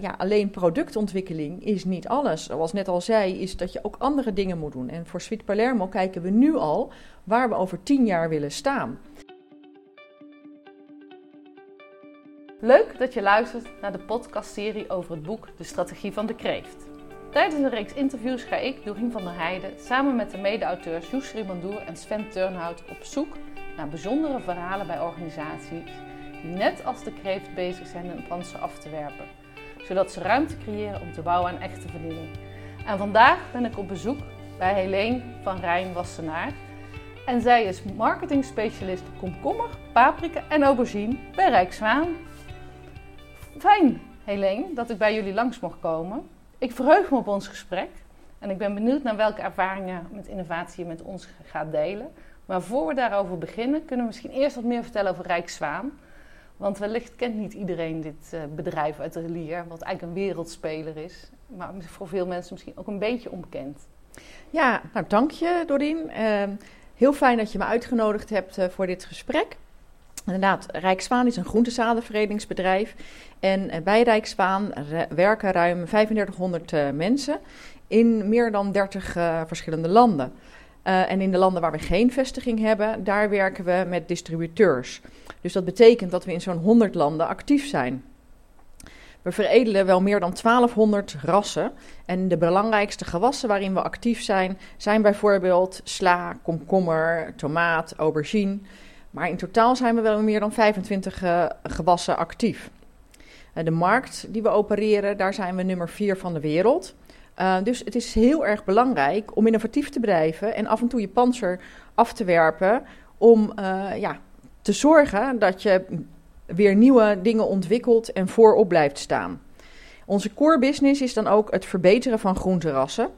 ja, alleen productontwikkeling is niet alles. Zoals net al zei, is dat je ook andere dingen moet doen. En voor Sweet Palermo kijken we nu al waar we over tien jaar willen staan. Leuk dat je luistert naar de podcastserie over het boek De Strategie van de Kreeft. Tijdens een reeks interviews ga ik, Dorien van der Heijden, samen met de mede-auteurs Joes en Sven Turnhout op zoek naar bijzondere verhalen bij organisaties die net als de kreeft bezig zijn een panzer af te werpen, zodat ze ruimte creëren om te bouwen aan echte vernieuwing. En vandaag ben ik op bezoek bij Helene van Rijn Wassenaar. En zij is marketingspecialist komkommer, paprika en aubergine bij Rijkswaan. Fijn, Helene, dat ik bij jullie langs mocht komen. Ik verheug me op ons gesprek en ik ben benieuwd naar welke ervaringen met innovatie je met ons gaat delen. Maar voor we daarover beginnen, kunnen we misschien eerst wat meer vertellen over Rijkszwaan. Want wellicht kent niet iedereen dit uh, bedrijf uit de Lier, wat eigenlijk een wereldspeler is. Maar voor veel mensen misschien ook een beetje onbekend. Ja, nou dank je Dorien. Uh, heel fijn dat je me uitgenodigd hebt uh, voor dit gesprek. Inderdaad, Rijkswaan is een groentezadenveredigingsbedrijf. En eh, bij Rijkswaan werken ruim 3500 uh, mensen in meer dan 30 uh, verschillende landen. En in de landen waar we geen vestiging hebben, daar werken we met distributeurs. Dus dat betekent dat we in zo'n 100 landen actief zijn. We veredelen wel meer dan 1200 rassen. En de belangrijkste gewassen waarin we actief zijn, zijn bijvoorbeeld sla, komkommer, tomaat, aubergine. Maar in totaal zijn we wel meer dan 25 uh, gewassen actief. Uh, de markt die we opereren, daar zijn we nummer 4 van de wereld. Uh, dus het is heel erg belangrijk om innovatief te blijven en af en toe je panzer af te werpen om ja, te zorgen dat je weer nieuwe dingen ontwikkelt en voorop blijft staan. Onze core business is dan ook het verbeteren van groenterassen.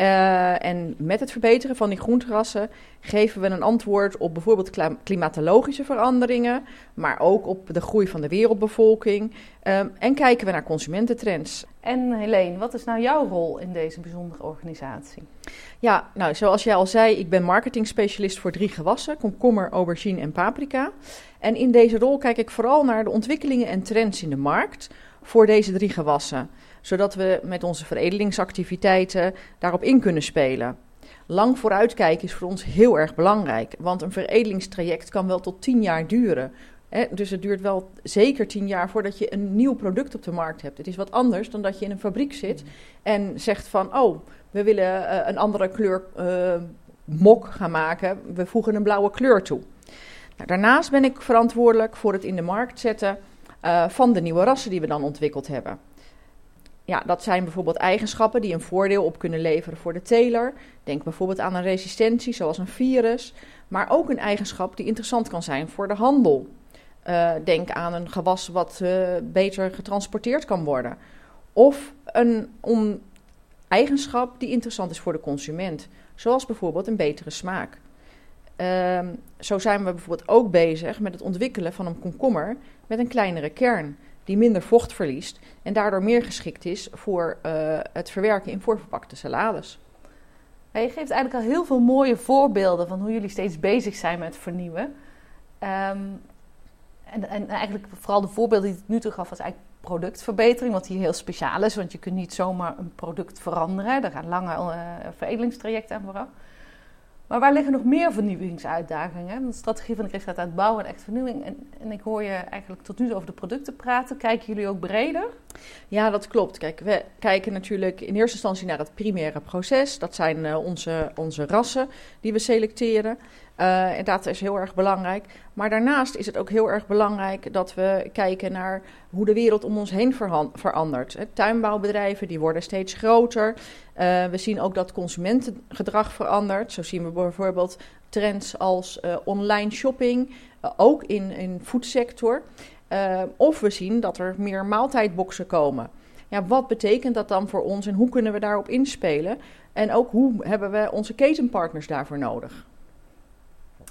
Uh, en met het verbeteren van die groenterassen geven we een antwoord op bijvoorbeeld klimatologische veranderingen, maar ook op de groei van de wereldbevolking. Uh, en kijken we naar consumententrends. En Helene, wat is nou jouw rol in deze bijzondere organisatie? Ja, nou, zoals jij al zei, ik ben marketingspecialist voor drie gewassen: komkommer, aubergine en paprika. En in deze rol kijk ik vooral naar de ontwikkelingen en trends in de markt voor deze drie gewassen zodat we met onze veredelingsactiviteiten daarop in kunnen spelen. Lang vooruitkijken is voor ons heel erg belangrijk, want een veredelingstraject kan wel tot 10 jaar duren. Dus het duurt wel zeker 10 jaar voordat je een nieuw product op de markt hebt. Het is wat anders dan dat je in een fabriek zit en zegt van, oh, we willen uh, een andere kleur uh, mok gaan maken, we voegen een blauwe kleur toe. Nou, daarnaast ben ik verantwoordelijk voor het in de markt zetten uh, van de nieuwe rassen die we dan ontwikkeld hebben ja, dat zijn bijvoorbeeld eigenschappen die een voordeel op kunnen leveren voor de teler. Denk bijvoorbeeld aan een resistentie, zoals een virus. Maar ook een eigenschap die interessant kan zijn voor de handel. Uh, denk aan een gewas wat uh, beter getransporteerd kan worden. Of een eigenschap die interessant is voor de consument. Zoals bijvoorbeeld een betere smaak. Uh, zo zijn we bijvoorbeeld ook bezig met het ontwikkelen van een komkommer met een kleinere kern die minder vocht verliest en daardoor meer geschikt is voor uh, het verwerken in voorverpakte salades. Je geeft eigenlijk al heel veel mooie voorbeelden van hoe jullie steeds bezig zijn met vernieuwen. Um, en, en, eigenlijk vooral de voorbeelden die ik nu toe gaf was eigenlijk productverbetering, wat hier heel speciaal is, want je kunt niet zomaar een product veranderen. Daar gaan lange uh, veredelingstrajecten aan vooraf. Maar waar liggen nog meer vernieuwingsuitdagingen? De strategie van de Christ gaat uit bouwen en echt vernieuwing. En, en, ik hoor je eigenlijk tot nu toe over de producten praten. Kijken jullie ook breder? Ja, dat klopt. Kijk, we kijken natuurlijk in eerste instantie naar het primaire proces. Dat zijn uh, onze, onze rassen die we selecteren. Uh, en dat is heel erg belangrijk. Maar daarnaast is het ook heel erg belangrijk dat we kijken naar hoe de wereld om ons heen verandert. Tuinbouwbedrijven die worden steeds groter. Uh, we zien ook dat consumentengedrag verandert. Zo zien we bijvoorbeeld trends als uh, online shopping, ook in in foodsector. of we zien dat er meer maaltijdboxen komen. Ja, wat betekent dat dan voor ons en hoe kunnen we daarop inspelen? En ook hoe hebben we onze ketenpartners daarvoor nodig?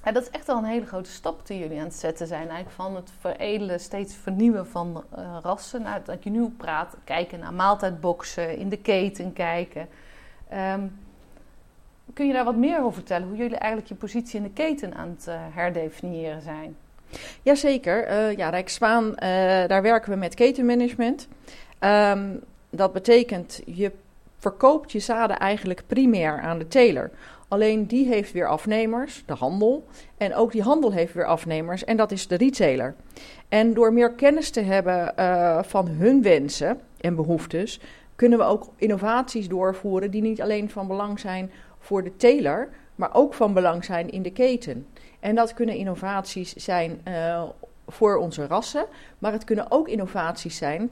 Ja, dat is echt wel een hele grote stap die jullie aan het zetten zijn. Eigenlijk van het veredelen, steeds vernieuwen van uh, rassen. Nou, dat je nu praat, kijken naar maaltijdboxen, in de keten kijken. Um, kun je daar wat meer over vertellen? Hoe jullie eigenlijk je positie in de keten aan het uh, herdefiniëren zijn? Jazeker. Uh, ja, Rijkswaan, daar werken we met ketenmanagement. Ehm, dat betekent, je verkoopt je zaden eigenlijk primair aan de teler. Alleen die heeft weer afnemers, de handel. En ook die handel heeft weer afnemers, en dat is de retailer. En door meer kennis te hebben uh, van hun wensen en behoeftes, kunnen we ook innovaties doorvoeren die niet alleen van belang zijn voor de teler, maar ook van belang zijn in de keten. En dat kunnen innovaties zijn uh, voor onze rassen, maar het kunnen ook innovaties zijn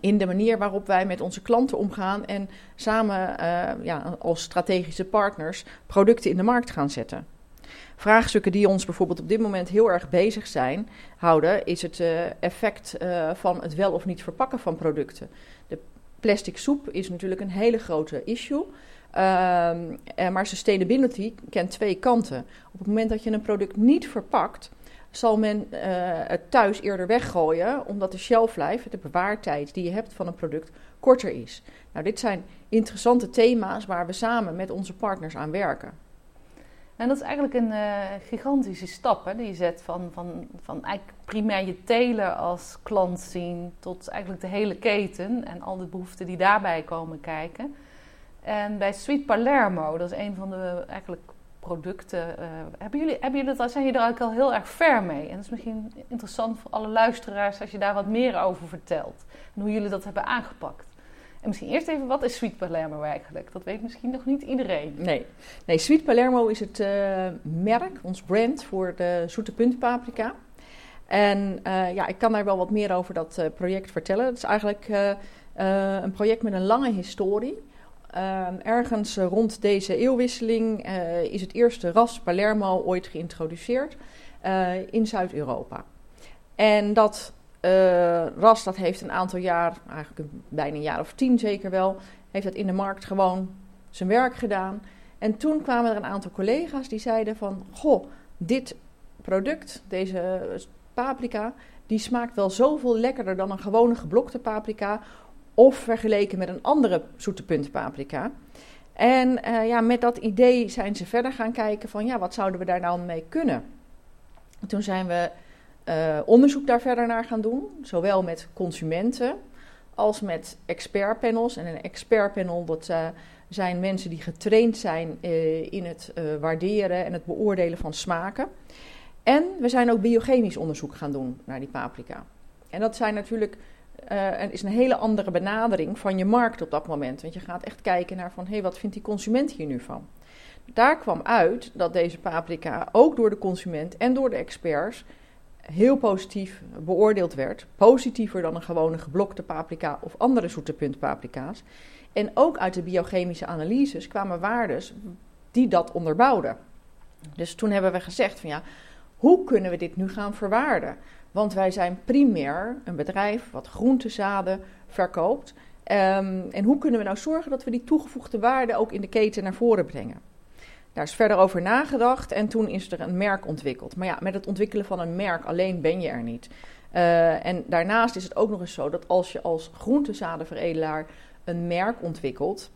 in de manier waarop wij met onze klanten omgaan en samen uh, ja, als strategische partners producten in de markt gaan zetten. Vraagstukken die ons bijvoorbeeld op dit moment heel erg bezig zijn, houden, is het uh, effect uh, van het wel of niet verpakken van producten. De plastic soep is natuurlijk een hele grote issue. Uh, maar sustainability kent twee kanten. Op het moment dat je een product niet verpakt, zal men uh, het thuis eerder weggooien, omdat de shelf life, de bewaartijd die je hebt van een product, korter is. Nou, dit zijn interessante thema's waar we samen met onze partners aan werken. En dat is eigenlijk een uh, gigantische stap hè, die je zet van, van, van eigenlijk primair je teler als klant zien tot eigenlijk de hele keten en al de behoeften die daarbij komen kijken. En bij Sweet Palermo, dat is een van de eigenlijk producten. Uh, hebben jullie, hebben jullie dat, zijn jullie er eigenlijk al heel erg ver mee? En dat is misschien interessant voor alle luisteraars als je daar wat meer over vertelt. En hoe jullie dat hebben aangepakt. En misschien eerst even, wat is Sweet Palermo eigenlijk? Dat weet misschien nog niet iedereen. Nee, nee Sweet Palermo is het uh, merk, ons brand voor de zoete puntpaprika. En uh, ja, ik kan daar wel wat meer over dat project vertellen. Het is eigenlijk een project met een lange historie. Uh, ergens rond deze eeuwwisseling uh, is het eerste ras Palermo ooit geïntroduceerd uh, in Zuid-Europa. En dat ras dat heeft een aantal jaar, eigenlijk bijna een jaar of tien zeker wel, heeft dat in de markt gewoon zijn werk gedaan. En toen kwamen er een aantal collega's die zeiden van, goh, dit product, deze paprika, die smaakt wel zoveel lekkerder dan een gewone geblokte paprika of vergeleken met een andere zoete puntpaprika. En uh, ja, met dat idee zijn ze verder gaan kijken van ja, wat zouden we daar nou mee kunnen? Toen zijn we uh, onderzoek daar verder naar gaan doen, zowel met consumenten als met expertpanels. En een expertpanel, dat uh, zijn mensen die getraind zijn in het waarderen en het beoordelen van smaken. En we zijn ook biochemisch onderzoek gaan doen naar die paprika. En dat zijn natuurlijk uh, is een hele andere benadering van je markt op dat moment. Want je gaat echt kijken naar van, hé, hey, wat vindt die consument hier nu van? Daar kwam uit dat deze paprika ook door de consument en door de experts heel positief beoordeeld werd. Positiever dan een gewone geblokte paprika of andere zoete puntpaprika's. En ook uit de biochemische analyses kwamen waardes die dat onderbouwden. Dus toen hebben we gezegd van ja, hoe kunnen we dit nu gaan verwaarden? Want wij zijn primair een bedrijf wat groentezaden verkoopt. Um, en hoe kunnen we nou zorgen dat we die toegevoegde waarde ook in de keten naar voren brengen? Daar is verder over nagedacht en toen is er een merk ontwikkeld. Maar ja, met het ontwikkelen van een merk alleen ben je er niet. Uh, en daarnaast is het ook nog eens zo dat als je als groentezadenveredelaar een merk ontwikkelt,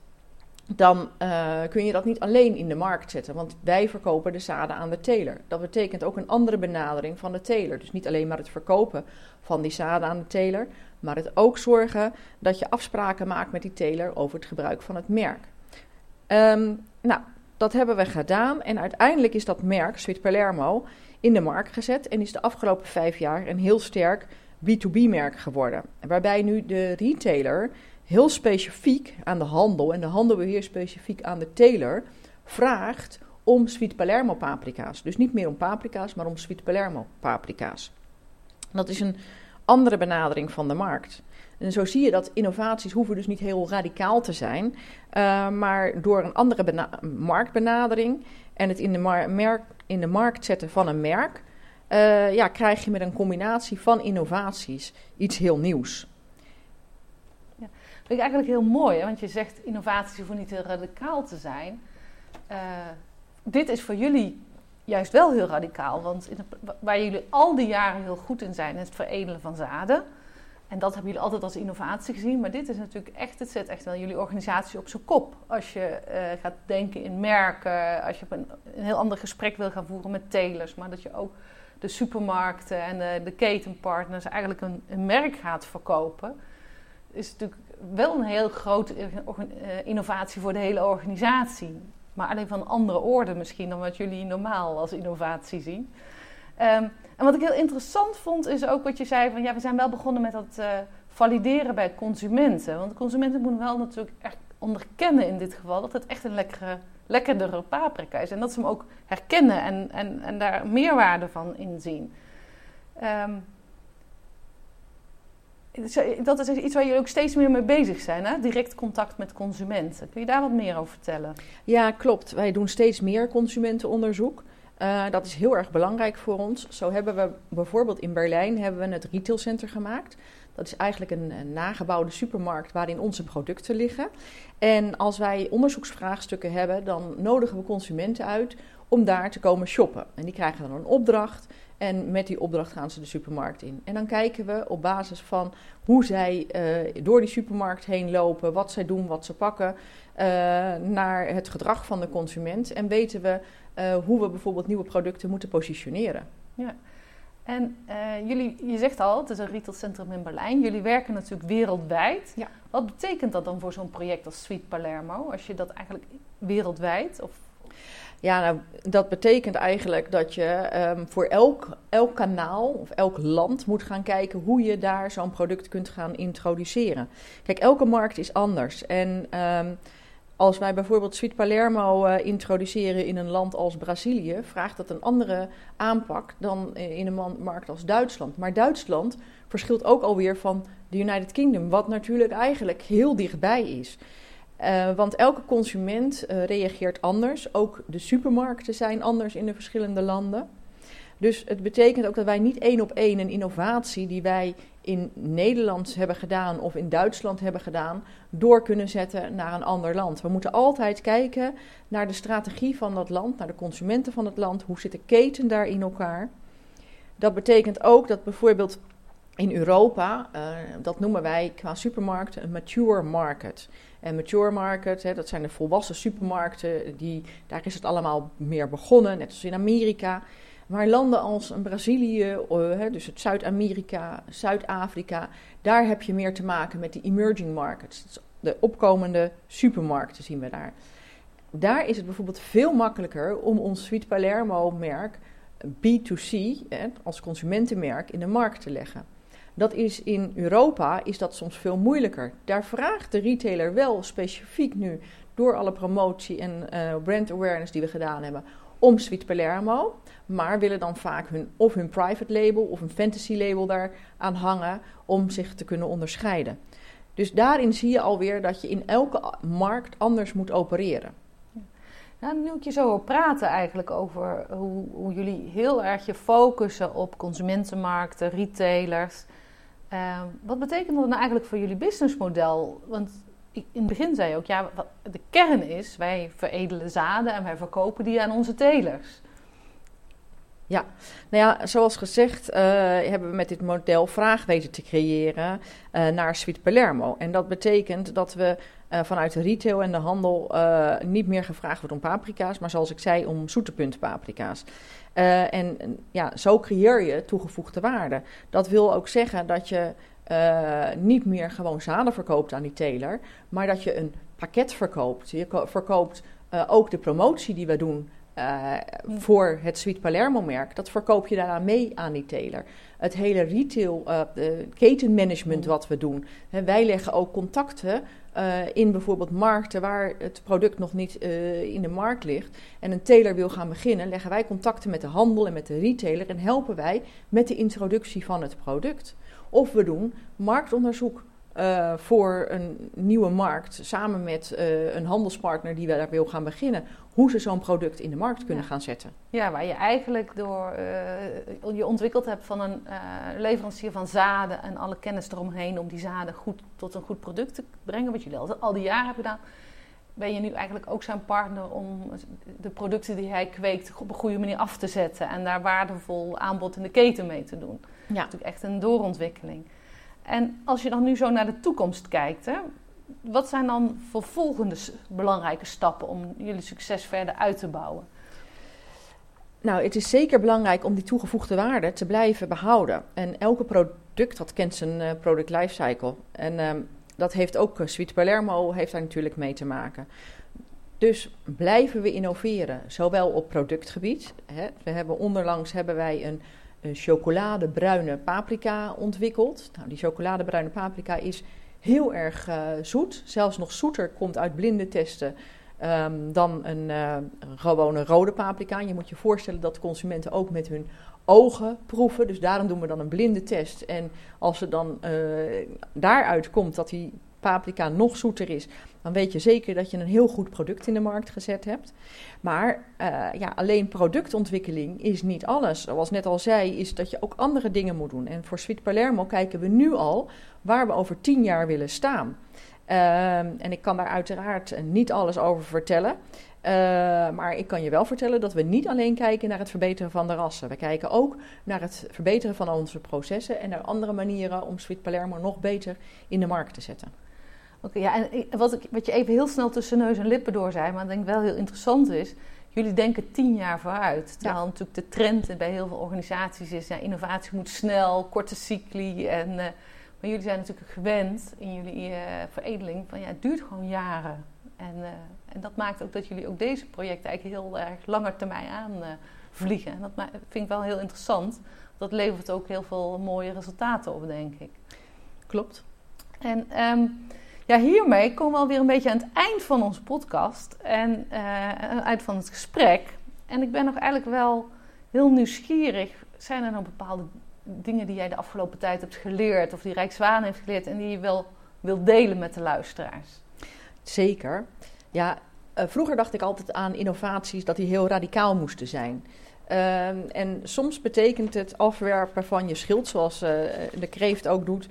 dan uh, kun je dat niet alleen in de markt zetten. Want wij verkopen de zaden aan de teler. Dat betekent ook een andere benadering van de teler. Dus niet alleen maar het verkopen van die zaden aan de teler, maar het ook zorgen dat je afspraken maakt met die teler over het gebruik van het merk. Um, nou, dat hebben we gedaan en uiteindelijk is dat merk, Sweet Palermo, in de markt gezet en is de afgelopen vijf jaar een heel sterk B2B-merk geworden. Waarbij nu de retailer heel specifiek aan de handel, en de handel weer heel specifiek aan de teler, vraagt om Sweet Palermo paprika's. Dus niet meer om paprika's, maar om Sweet Palermo paprika's. Dat is een andere benadering van de markt. En zo zie je dat innovaties hoeven dus niet heel radicaal te zijn, uh, maar door een andere marktbenadering en het in de, in de markt zetten van een merk, uh, ja, krijg je met een combinatie van innovaties iets heel nieuws vind ik eigenlijk heel mooi, hè? want je zegt innovaties hoeven niet heel radicaal te zijn. Uh, dit is voor jullie juist wel heel radicaal, want in waar jullie al die jaren heel goed in zijn, is het veredelen van zaden. En dat hebben jullie altijd als innovatie gezien, maar dit is natuurlijk echt, het zet echt wel jullie organisatie op zijn kop. Als je uh, gaat denken in merken, als je een, een, heel ander gesprek wil gaan voeren met telers, maar dat je ook de supermarkten en de, de ketenpartners eigenlijk een merk gaat verkopen is natuurlijk wel een heel grote innovatie voor de hele organisatie. Maar alleen van andere orde misschien dan wat jullie normaal als innovatie zien. Ehm, en wat ik heel interessant vond, is ook wat je zei van ja, we zijn wel begonnen met dat uh, valideren bij consumenten. Want consumenten moeten wel natuurlijk onderkennen in dit geval dat het echt een lekkere, lekkerdere paprika is. En dat ze hem ook herkennen en, en, en daar meerwaarde van inzien. Um, dat is iets waar jullie ook steeds meer mee bezig zijn, hè? direct contact met consumenten. Kun je daar wat meer over vertellen? Ja, klopt. Wij doen steeds meer consumentenonderzoek. Uh, dat is heel erg belangrijk voor ons. Zo hebben we bijvoorbeeld in Berlijn hebben we het retailcenter gemaakt. Dat is eigenlijk een, een, nagebouwde supermarkt waarin onze producten liggen. En als wij onderzoeksvraagstukken hebben, dan nodigen we consumenten uit om daar te komen shoppen. En die krijgen dan een opdracht. En met die opdracht gaan ze de supermarkt in. En dan kijken we op basis van hoe zij uh, door die supermarkt heen lopen, wat zij doen, wat ze pakken, uh, naar het gedrag van de consument. En weten we uh, hoe we bijvoorbeeld nieuwe producten moeten positioneren. Ja. En jullie, je zegt al, het is een retailcentrum in Berlijn. Jullie werken natuurlijk wereldwijd. Ja. Wat betekent dat dan voor zo'n project als Sweet Palermo? Als je dat eigenlijk wereldwijd of ja, nou, dat betekent eigenlijk dat je um, voor elk, elk kanaal of elk land moet gaan kijken hoe je daar zo'n product kunt gaan introduceren. Kijk, elke markt is anders. En um, als wij bijvoorbeeld Sweet Palermo uh, introduceren in een land als Brazilië, vraagt dat een andere aanpak dan in een markt als Duitsland. Maar Duitsland verschilt ook alweer van de United Kingdom, wat natuurlijk eigenlijk heel dichtbij is. Uh, want elke consument uh, reageert anders. Ook de supermarkten zijn anders in de verschillende landen. Dus het betekent ook dat wij niet één op één een innovatie die wij in Nederland hebben gedaan of in Duitsland hebben gedaan, door kunnen zetten naar een ander land. We moeten altijd kijken naar de strategie van dat land, naar de consumenten van het land. Hoe zit de keten daar in elkaar? Dat betekent ook dat bijvoorbeeld in Europa, uh, dat noemen wij qua supermarkten een mature market. En mature market, hè, dat zijn de volwassen supermarkten, die, daar is het allemaal meer begonnen, net als in Amerika. Maar landen als Brazilië, uh, dus het Zuid-Amerika, Zuid-Afrika, daar heb je meer te maken met die emerging markets. De opkomende supermarkten zien we daar. Daar is het bijvoorbeeld veel makkelijker om ons Sweet Palermo merk B2C, hè, als consumentenmerk, in de markt te leggen. Dat is in Europa is dat soms veel moeilijker. Daar vraagt de retailer wel specifiek nu door alle promotie en uh, brand awareness die we gedaan hebben om Sweet Palermo, maar willen dan vaak hun, of hun private label of een fantasy label daar aan hangen om zich te kunnen onderscheiden. Dus daarin zie je alweer dat je in elke markt anders moet opereren. Nou, nu ik je zo praten eigenlijk over hoe, hoe jullie heel erg je focussen op consumentenmarkten, retailers. Uh, wat betekent dat nou eigenlijk voor jullie businessmodel? Want in het begin zei je ook, ja, de kern is, wij veredelen zaden en wij verkopen die aan onze telers. Ja, nou ja, zoals gezegd uh, hebben we met dit model vraag weten te creëren uh, naar Sweet Palermo. En dat betekent dat we uh, vanuit de retail en de handel niet meer gevraagd wordt om paprika's, maar zoals ik zei, om zoete punt paprika's. Uh, en ja, zo creëer je toegevoegde waarde. Dat wil ook zeggen dat je uh, niet meer gewoon zaden verkoopt aan die teler, maar dat je een pakket verkoopt. Je verkoopt uh, ook de promotie die we doen voor het Sweet Palermo merk. Dat verkoop je daarna mee aan die teler. Het hele retail ketenmanagement wat we doen. Hè, wij leggen ook contacten uh, in bijvoorbeeld markten waar het product nog niet uh, in de markt ligt en een teler wil gaan beginnen, leggen wij contacten met de handel en met de retailer en helpen wij met de introductie van het product. Of we doen marktonderzoek uh, voor een nieuwe markt samen met uh, een handelspartner die daar wil gaan beginnen, hoe ze zo'n product in de markt kunnen gaan zetten. Ja, waar je eigenlijk door uh, je ontwikkeld hebt van een leverancier van zaden en alle kennis eromheen om die zaden goed tot een goed product te brengen, wat jullie al, al die jaren hebben gedaan. Ben je nu eigenlijk ook zijn partner om de producten die hij kweekt op een goede manier af te zetten en daar waardevol aanbod in de keten mee te doen? Ja. Dat is natuurlijk echt een doorontwikkeling. En als je dan nu zo naar de toekomst kijkt, hè, wat zijn dan vervolgende belangrijke stappen om jullie succes verder uit te bouwen? Nou, het is zeker belangrijk om die toegevoegde waarde te blijven behouden. En elke product dat kent zijn uh, product lifecycle. En uh, dat heeft ook Sweet Palermo heeft daar natuurlijk mee te maken. Dus blijven we innoveren, zowel op productgebied. Hè. We hebben onderlangs hebben wij een chocoladebruine paprika ontwikkeld. Nou, die chocoladebruine paprika is heel erg uh, zoet. Zelfs nog zoeter komt uit blinde testen um, dan een uh, gewone rode paprika. Je moet je voorstellen dat consumenten ook met hun ogen proeven. Dus daarom doen we dan een blinde test. En als er dan daaruit komt dat die paprika nog zoeter is, dan weet je zeker dat je een heel goed product in de markt gezet hebt. Maar uh, ja, alleen productontwikkeling is niet alles. Zoals net al zei, is dat je ook andere dingen moet doen. En voor Sweet Palermo kijken we nu al waar we over tien jaar willen staan. Uh, en ik kan daar uiteraard niet alles over vertellen. Uh, maar ik kan je wel vertellen dat we niet alleen kijken naar het verbeteren van de rassen. We kijken ook naar het verbeteren van onze processen en naar andere manieren om Sweet Palermo nog beter in de markt te zetten. Oké, ja, en wat, ik, wat je even heel snel tussen neus en lippen door zei, maar ik denk wel heel interessant is. Jullie denken tien jaar vooruit. Terwijl ja. natuurlijk de trend bij heel veel organisaties is: ja, innovatie moet snel, korte cycli. En, uh, maar jullie zijn natuurlijk gewend in jullie uh, veredeling van ja, het duurt gewoon jaren. En, uh, en dat maakt ook dat jullie ook deze projecten eigenlijk heel erg langer termijn aan vliegen. En dat vind ik wel heel interessant. Dat levert ook heel veel mooie resultaten op, denk ik. Klopt. En um, ja, hiermee komen we alweer een beetje aan het eind van onze podcast en uh, uit van het gesprek. En ik ben nog eigenlijk wel heel nieuwsgierig. Zijn er nou bepaalde dingen die jij de afgelopen tijd hebt geleerd, of die Rijkswaan heeft geleerd, en die je wel wilt delen met de luisteraars? Zeker. Ja, uh, vroeger dacht ik altijd aan innovaties dat die heel radicaal moesten zijn. Uh, en soms betekent het afwerpen van je schild, zoals uh, de kreeft ook doet,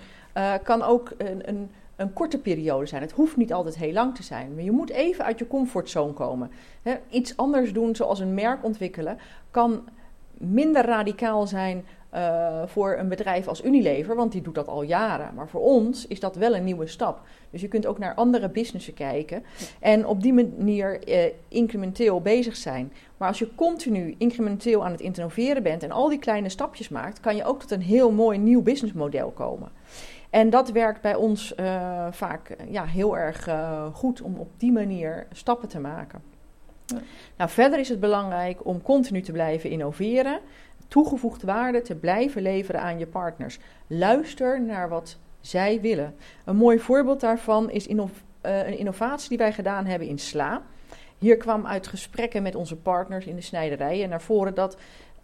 kan ook een, een een korte periode zijn. Het hoeft niet altijd heel lang te zijn. Maar je moet even uit je comfortzone komen. He, iets anders doen, zoals een merk ontwikkelen, kan minder radicaal zijn uh, voor een bedrijf als Unilever, want die doet dat al jaren. Maar voor ons is dat wel een nieuwe stap. Dus je kunt ook naar andere businessen kijken en op die manier uh, incrementeel bezig zijn. Maar als je continu incrementeel aan het innoveren bent en al die kleine stapjes maakt, kan je ook tot een heel mooi nieuw businessmodel komen. En dat werkt bij ons uh, vaak ja, heel erg uh, goed om op die manier stappen te maken. Ja. Nou, verder is het belangrijk om continu te blijven innoveren, toegevoegde waarde te blijven leveren aan je partners. Luister naar wat zij willen. Een mooi voorbeeld daarvan is inno uh, een innovatie die wij gedaan hebben in Sla. Hier kwam uit gesprekken met onze partners in de snijderij naar voren dat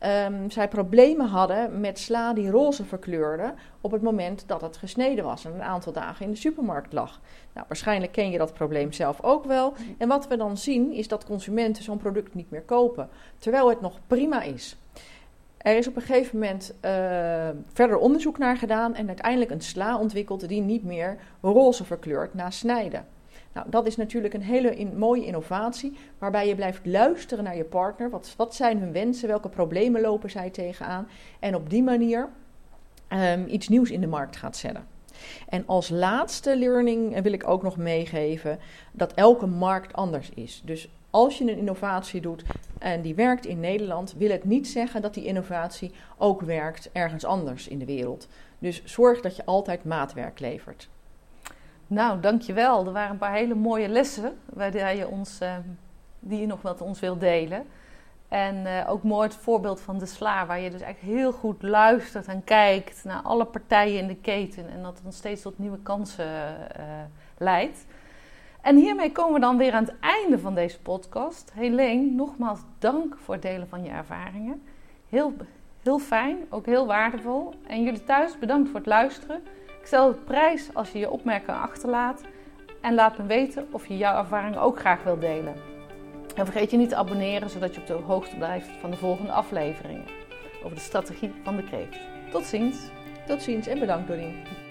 um, zij problemen hadden met sla die roze verkleurde op het moment dat het gesneden was en een aantal dagen in de supermarkt lag. Nou, waarschijnlijk ken je dat probleem zelf ook wel. En wat we dan zien is dat consumenten zo'n product niet meer kopen, terwijl het nog prima is. Er is op een gegeven moment uh, verder onderzoek naar gedaan en uiteindelijk een sla ontwikkeld die niet meer roze verkleurt na snijden. Nou, dat is natuurlijk een hele mooie innovatie, waarbij je blijft luisteren naar je partner. Wat, wat zijn hun wensen? Welke problemen lopen zij tegenaan? En op die manier um, iets nieuws in de markt gaat zetten. En als laatste learning wil ik ook nog meegeven dat elke markt anders is. Dus als je een innovatie doet en die werkt in Nederland, wil het niet zeggen dat die innovatie ook werkt ergens anders in de wereld. Dus zorg dat je altijd maatwerk levert. Nou, dankjewel. Er waren een paar hele mooie lessen waar je ons, uh, die je nog met ons wilt delen. En uh, ook mooi het voorbeeld van de sla, waar je dus eigenlijk heel goed luistert en kijkt naar alle partijen in de keten. En dat dan steeds tot nieuwe kansen uh, leidt. En hiermee komen we dan weer aan het einde van deze podcast. Helene, nogmaals dank voor het delen van je ervaringen. Heel, heel fijn, ook heel waardevol. En jullie thuis bedankt voor het luisteren. Ik stel het prijs als je je opmerkingen achterlaat en laat me weten of je jouw ervaring ook graag wilt delen. En vergeet je niet te abonneren zodat je op de hoogte blijft van de volgende afleveringen over de strategie van de kreeft. Tot ziens. Tot ziens en bedankt Doreen.